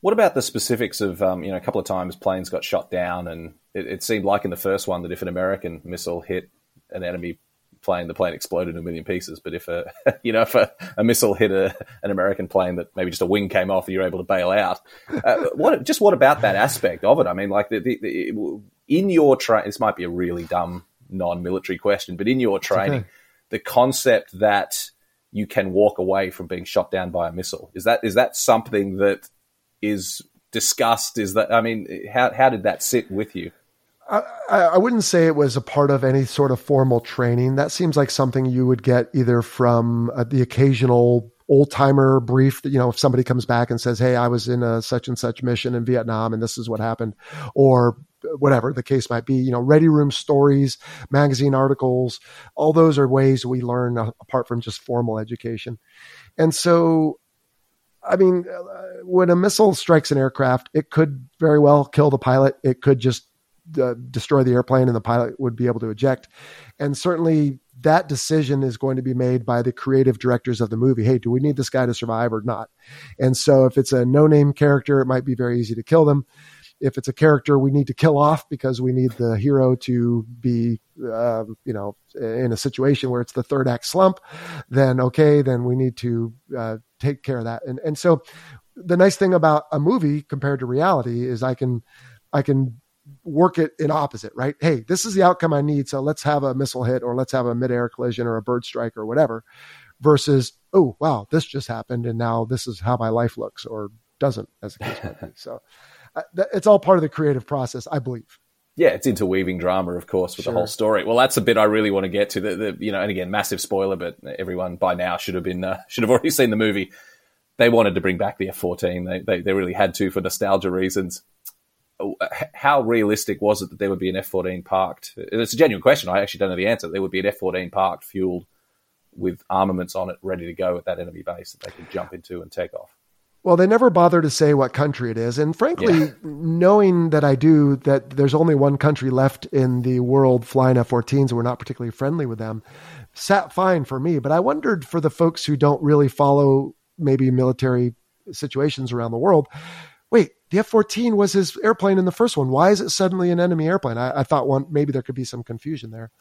What about the specifics of, um, you know, a couple of times planes got shot down and it, it, seemed like in the first one that if an American missile hit an enemy plane, the plane exploded in a million pieces. But if a you know if a, a missile hit a, an American plane that maybe just a wing came off, and you're able to bail out. Uh, what just what about that aspect of it? I mean, like the, the, the in your train, this might be a really dumb non-military question, but in your training, okay. the concept that you can walk away from being shot down by a missile is that is that something that is discussed? Is that I mean, how how did that sit with you? I, I, wouldn't say it was a part of any sort of formal training. That seems like something you would get either from uh, the occasional old timer brief that, you know, if somebody comes back and says, Hey, I was in a such and such mission in Vietnam and this is what happened, or whatever the case might be, you know, ready room stories, magazine articles, all those are ways we learn uh, apart from just formal education. And so, I mean, uh, when a missile strikes an aircraft, it could very well kill the pilot. It could just uh, destroy the airplane and the pilot would be able to eject. And certainly that decision is going to be made by the creative directors of the movie. Hey, do we need this guy to survive or not? And so if it's a no name character, it might be very easy to kill them. If it's a character we need to kill off because we need the hero to be, uh, you know, in a situation where it's the third act slump, then okay, then we need to uh, take care of that. And and so the nice thing about a movie compared to reality is I can I can work it in opposite, right? Hey, this is the outcome I need. So let's have a missile hit or let's have a midair collision or a bird strike or whatever versus, oh, wow, this just happened. And now this is how my life looks or doesn't as a case might be. So uh, th- it's all part of the creative process, I believe. Yeah, it's interweaving drama, of course, with sure. the whole story. Well, that's a bit I really want to get to. The, the, you know, and again, massive spoiler, but everyone by now should have been uh, should have already seen the movie. They wanted to bring back the F fourteen. They, they they really had to for nostalgia reasons Oh, uh, how realistic was it that there would be an F 14 parked? It's a genuine question. I actually don't know the answer. There would be an F 14 parked, fueled with armaments on it, ready to go at that enemy base that they could jump into and take off. Well, they never bother to say what country it is. And frankly, yeah. knowing that I do, that there's only one country left in the world flying F 14s, and we're not particularly friendly with them, sat fine for me. But I wondered for the folks who don't really follow maybe military situations around the world wait, the F 14 was his airplane in the first one. Why is it suddenly an enemy airplane? I, I, thought one, maybe there could be some confusion there.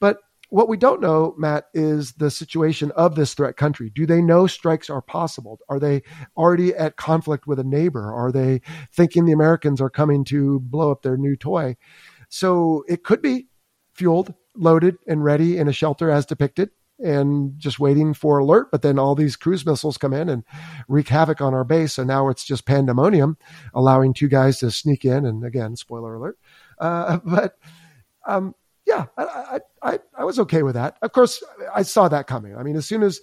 But what we don't know, Matt, is the situation of this threat country. Do they know strikes are possible? Are they already at conflict with a neighbor? Are they thinking the Americans are coming to blow up their new toy? So it could be fueled, loaded, and ready in a shelter as depicted and just waiting for alert. But then all these cruise missiles come in and wreak havoc on our base. So now it's just pandemonium, allowing two guys to sneak in. And again, spoiler alert. Uh, but um, yeah, I, I, I, was okay with that. Of course, I saw that coming. I mean, as soon as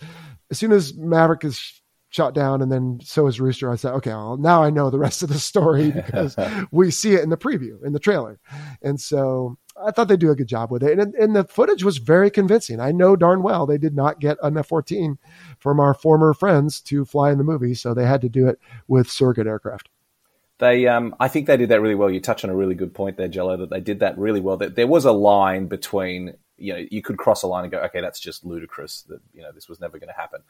as soon as Maverick is shot down and then so is Rooster. I said, okay, well, now I know the rest of the story because we see it in the preview, in the trailer. And so I thought they do a good job with it. And, and the footage was very convincing. I know darn well they did not get an F 14 from our former friends to fly in the movie. So they had to do it with surrogate aircraft. They, um, I think they did that really well. You touch on a really good point there, Jello, that they did that really well. That there was a line between, you know, you could cross a line and go, okay, that's just ludicrous. That you know, this was never going to happen.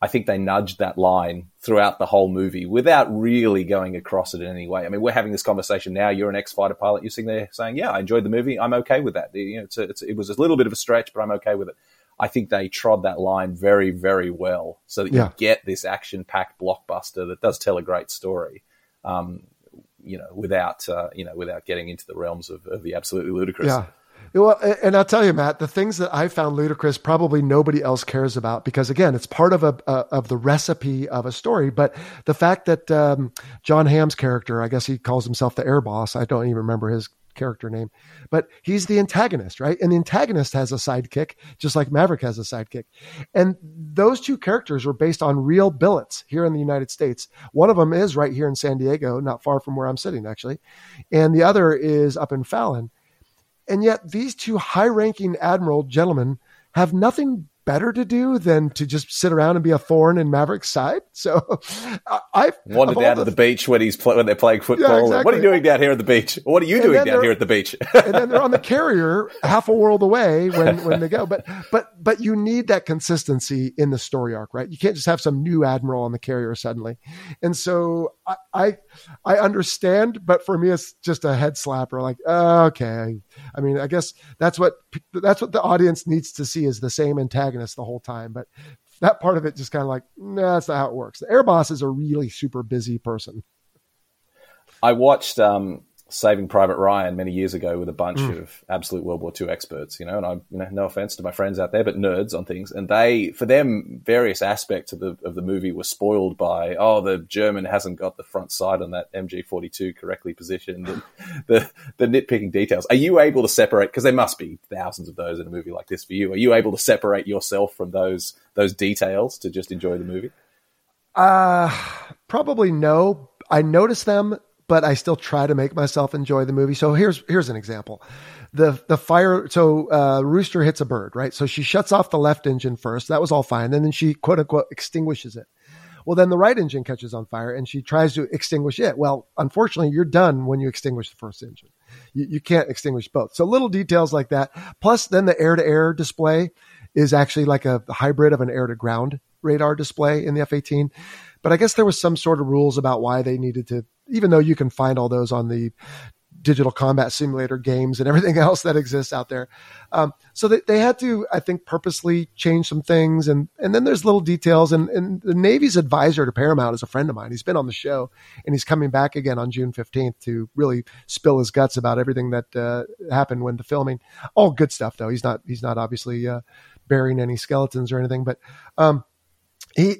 I think they nudged that line throughout the whole movie without really going across it in any way. I mean, we're having this conversation now. You're an ex-fighter pilot. You're sitting there saying, "Yeah, I enjoyed the movie. I'm okay with that." You know, it's a, it's, it was a little bit of a stretch, but I'm okay with it. I think they trod that line very, very well, so that you get this action-packed blockbuster that does tell a great story. Um, you know, without uh, you know, without getting into the realms of, of the absolutely ludicrous. Yeah. Well, and I'll tell you, Matt, the things that I found ludicrous, probably nobody else cares about because, again, it's part of a, a of the recipe of a story. But the fact that um, Jon Hamm's character, I guess he calls himself the air boss. I don't even remember his character name, but he's the antagonist, right? And the antagonist has a sidekick, just like Maverick has a sidekick. And those two characters were based on real billets here in the United States. One of them is right here in San Diego, not far from where I'm sitting, actually, and the other is up in Fallon. And yet, these two high ranking admiral gentlemen have nothing better to do than to just sit around and be a thorn in Maverick's side. So I wandered down to the, the beach when he's play, when they're playing football. Yeah, exactly. What are you doing down here at the beach? What are you doing down here at the beach? and then they're on the carrier half a world away when when they go. But but but you need that consistency in the story arc, right? You can't just have some new admiral on the carrier suddenly. And so I I, I understand, but for me it's just a head slapper. Like okay, I mean I guess that's what that's what the audience needs to see is the same antagonist protagonist the whole time. But that part of it just kind of like, nah, that's not how it works. The air boss is a really super busy person. I watched um, Saving Private Ryan many years ago with a bunch Mm. of absolute World War II experts, you know, and I, you know, no offense to my friends out there, but nerds on things, and they, for them, various aspects of the of the movie were spoiled by, oh, the German hasn't got the front sight on that MG42 correctly positioned, and the the nitpicking details. Are you able to separate? Because there must be thousands of those in a movie like this for you. Are you able to separate yourself from those those details to just enjoy the movie? Uh, probably no. I notice them, but I still try to make myself enjoy the movie. So here's here's an example. The the fire so uh Rooster hits a bird, right? So she shuts off the left engine first. That was all fine. And then she quote unquote extinguishes it. Well, then the right engine catches on fire and she tries to extinguish it. Well, unfortunately, you're done when you extinguish the first engine. You, you can't extinguish both. So little details like that. Plus, then the air to air display is actually like a hybrid of an air to ground radar display in the F 18. But I guess there was some sort of rules about why they needed to, even though you can find all those on the digital combat simulator games and everything else that exists out there. Um, so they, they had to, I think, purposely change some things. And, and then there's little details. And, and the Navy's advisor to Paramount is a friend of mine. He's been on the show and he's coming back again on June 15th to really spill his guts about everything that uh, happened when the filming. All good stuff, though. He's not, he's not obviously uh, burying any skeletons or anything, but um, he,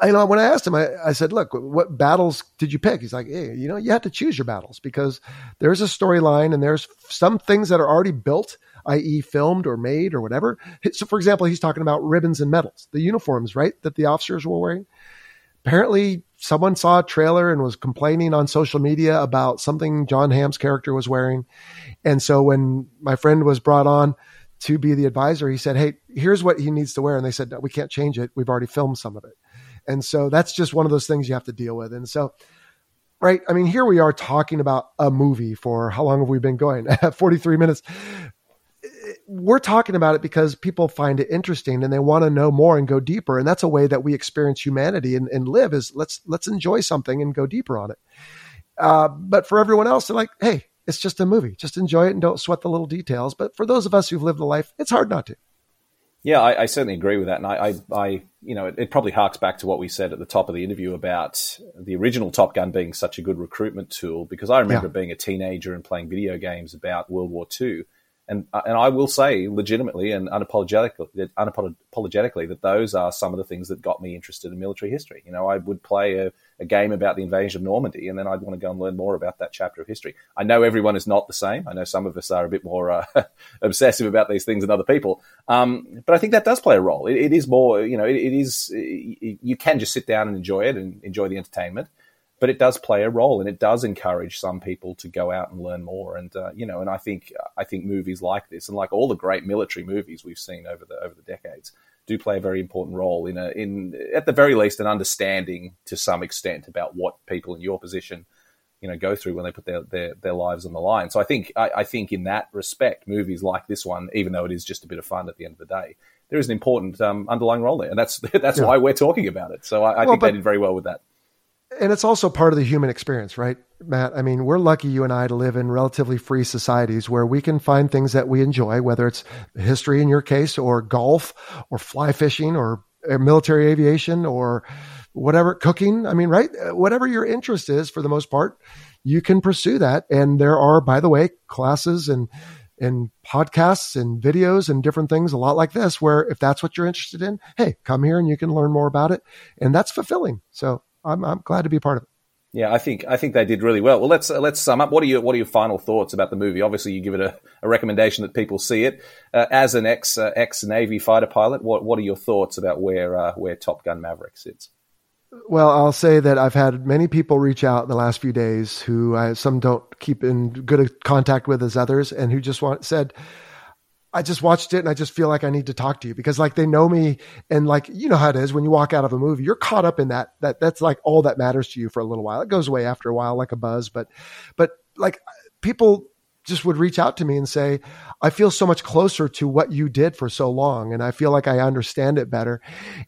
I know when I asked him, I, I, said, look, what battles did you pick? He's like, hey, you know, you have to choose your battles because there's a storyline and there's some things that are already built, i.e. filmed or made or whatever. So for example, he's talking about ribbons and medals, the uniforms, right? That the officers were wearing. Apparently someone saw a trailer and was complaining on social media about something Jon Hamm's character was wearing. And so when my friend was brought on, to be the advisor, he said, Hey, here's what he needs to wear. And they said, No, we can't change it. We've already filmed some of it. And so that's just one of those things you have to deal with. And so, right. I mean, here we are talking about a movie for how long have we been going? 43 minutes. We're talking about it because people find it interesting and they want to know more and go deeper. And that's a way that we experience humanity and, and live is let's, let's enjoy something and go deeper on it. Uh, but for everyone else, they're like, Hey, it's just a movie. Just enjoy it and don't sweat the little details. But for those of us who've lived a life, it's hard not to. Yeah, I, I certainly agree with that, and I, I, I you know, it, it, probably harks back to what we said at the top of the interview about the original Top Gun being such a good recruitment tool. Because I remember yeah. being a teenager and playing video games about World War II, and and I will say legitimately and unapologetically, unapologetically that those are some of the things that got me interested in military history. You know, I would play a, a game about the invasion of Normandy, and then I'd want to go and learn more about that chapter of history. I know everyone is not the same. I know some of us are a bit more uh, obsessive about these things than other people, um, but I think that does play a role. it, it is more, you know, it, it is. You can just sit down and enjoy it and enjoy the entertainment but it does play a role and it does encourage some people to go out and learn more. And uh, you know and i think i think movies like this and like all the great military movies we've seen over the over the decades do play a very important role in a in at the very least an understanding to some extent about what people in your position you know go through when they put their their, their lives on the line. So i think I, I think in that respect movies like this one even though it is just a bit of fun at the end of the day there is an important um, underlying role there. And that's that's yeah. why we're talking about it. So i, I well, think they did very well with that and it's also part of the human experience, right, Matt? I mean, we're lucky, you and I, to live in relatively free societies where we can find things that we enjoy, whether it's history in your case, or golf, or fly fishing, or military aviation, or whatever, cooking. I mean, right? Whatever your interest is, for the most part, you can pursue that. And there are, by the way, classes and and podcasts and videos and different things a lot like this where if that's what you're interested in hey come here and you can learn more about it and that's fulfilling so I'm, I'm glad to be a part of it. Yeah, I think I think they did really well. Well, let's uh, let's sum up. What are your what are your final thoughts about the movie? Obviously, you give it a, a recommendation that people see it. Uh, as an ex uh, ex Navy fighter pilot, what what are your thoughts about where uh, where Top Gun Maverick sits? Well, I'll say that I've had many people reach out in the last few days who I, some don't keep in good contact with as others, and who just want said, I just watched it and I just feel like I need to talk to you because like they know me and like you know how it is when you walk out of a movie you're caught up in that that that's like all that matters to you for a little while. It goes away after a while like a buzz but but like people just would reach out to me and say I feel so much closer to what you did for so long and I feel like I understand it better.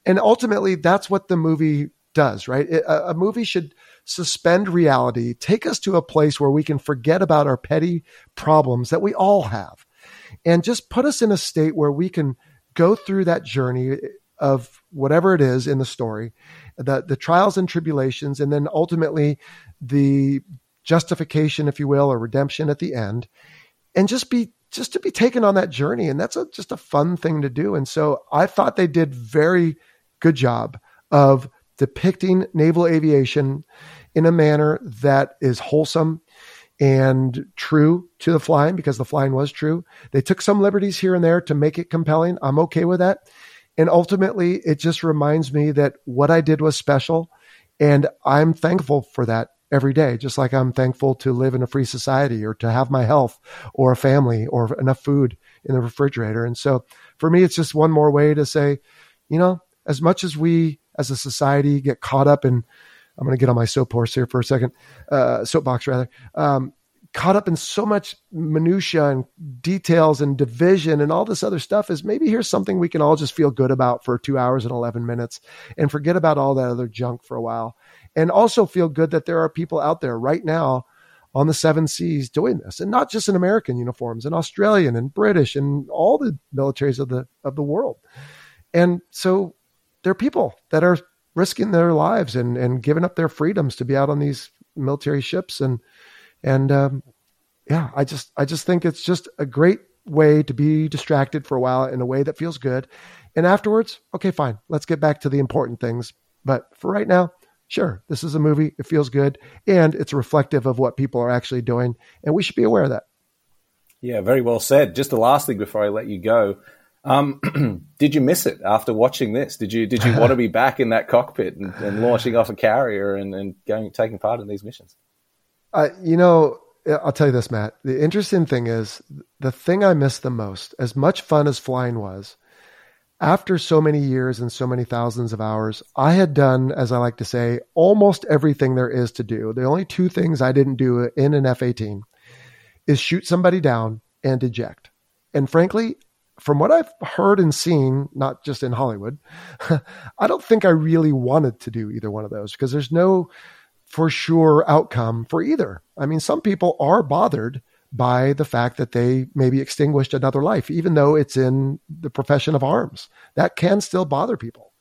And ultimately that's what the movie does right? It, a, a movie should suspend reality take us to a place where we can forget about our petty problems that we all have and just put us in a state where we can go through that journey of whatever it is in the story, the, the trials and tribulations, and then ultimately the justification, if you will, or redemption at the end, and just be just to be taken on that journey. And that's a, just a fun thing to do. And so I thought they did very good job of depicting naval aviation in a manner that is wholesome and true to the flying because the flying was true. They took some liberties here and there to make it compelling. I'm okay with that. And ultimately, it just reminds me that what I did was special. And I'm thankful for that every day, just like I'm thankful to live in a free society or to have my health or a family or enough food in the refrigerator. And so for me, it's just one more way to say, you know, as much as we as a society get caught up in, I'm going to get on my soapbox here for a second, uh, soapbox rather, um, caught up in so much minutia and details and division and all this other stuff is maybe here's something we can all just feel good about for two hours and 11 minutes and forget about all that other junk for a while. And also feel good that there are people out there right now on the seven seas doing this. And not just in american uniforms and australian and british and all the militaries of the of the world. And so there are people that are risking their lives and and giving up their freedoms to be out on these military ships and and um, yeah, I just I just think it's just a great way to be distracted for a while in a way that feels good. And afterwards, okay, fine, let's get back to the important things. But for right now, sure, this is a movie. It feels good, and it's reflective of what people are actually doing, and we should be aware of that. Yeah, very well said. Just the last thing before I let you go. Um, did you miss it after watching this? Did you did you want to be back in that cockpit and, and launching off a carrier and, and going taking part in these missions? Uh, you know, I'll tell you this, Matt. The interesting thing is the thing I miss the most, as much fun as flying was, after so many years and so many thousands of hours, I had done, as I like to say, almost everything there is to do. The only two things I didn't do in an F 18 is shoot somebody down and eject. And frankly, from what I've heard and seen, not just in Hollywood, I don't think I really wanted to do either one of those because there's no for sure outcome for either. I mean, some people are bothered by the fact that they maybe extinguished another life, even though it's in the profession of arms. That can still bother people.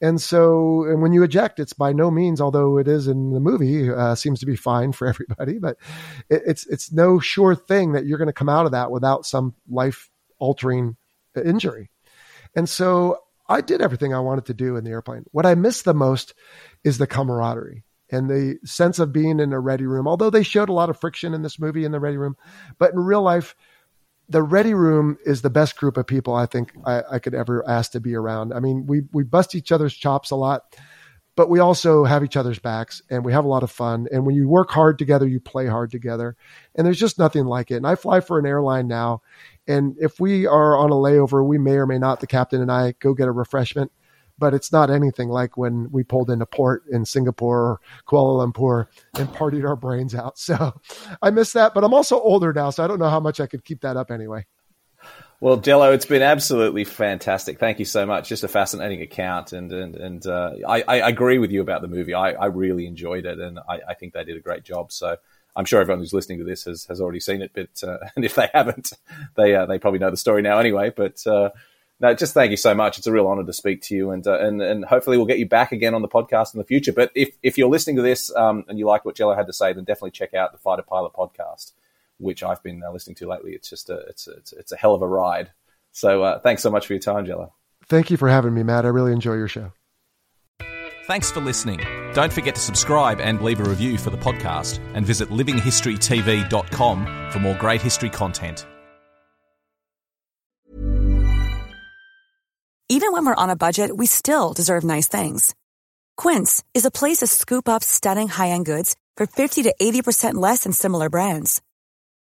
And so, and when you eject, it's by no means, although it is in the movie, uh, seems to be fine for everybody, but it, it's it's no sure thing that you're going to come out of that without some life altering injury. And so, I did everything I wanted to do in the airplane. What I miss the most is the camaraderie and the sense of being in a ready room. Although they showed a lot of friction in this movie in the ready room, but in real life, the ready room is the best group of people I think I, I could ever ask to be around. I mean, we we bust each other's chops a lot, but we also have each other's backs and we have a lot of fun. And when you work hard together, you play hard together. And there's just nothing like it. And I fly for an airline now. And if we are on a layover, we may or may not, the captain and I, go get a refreshment but it's not anything like when we pulled into port in Singapore or Kuala Lumpur and partied our brains out. So I miss that, but I'm also older now, so I don't know how much I could keep that up anyway. Well, Jello, it's been absolutely fantastic. Thank you so much. Just a fascinating account, and and and uh, I, I, agree with you about the movie. I, I really enjoyed it, and I, I, think they did a great job. So I'm sure everyone who's listening to this has, has already seen it, but uh, and if they haven't, they uh, they probably know the story now anyway. But uh, no, just thank you so much. It's a real honor to speak to you, and uh, and and hopefully we'll get you back again on the podcast in the future. But if if you're listening to this um, and you like what Jello had to say, then definitely check out the Fighter Pilot podcast, which I've been uh, listening to lately. It's just a it's a, it's, a, it's a hell of a ride. So uh, thanks so much for your time, Jello. Thank you for having me, Matt. I really enjoy your show. Thanks for listening. Don't forget to subscribe and leave a review for the podcast, and visit livinghistorytv.com for more great history content. Even when we're on a budget, we still deserve nice things. Quince is a place to scoop up stunning high end goods for 50 to 80% less than similar brands.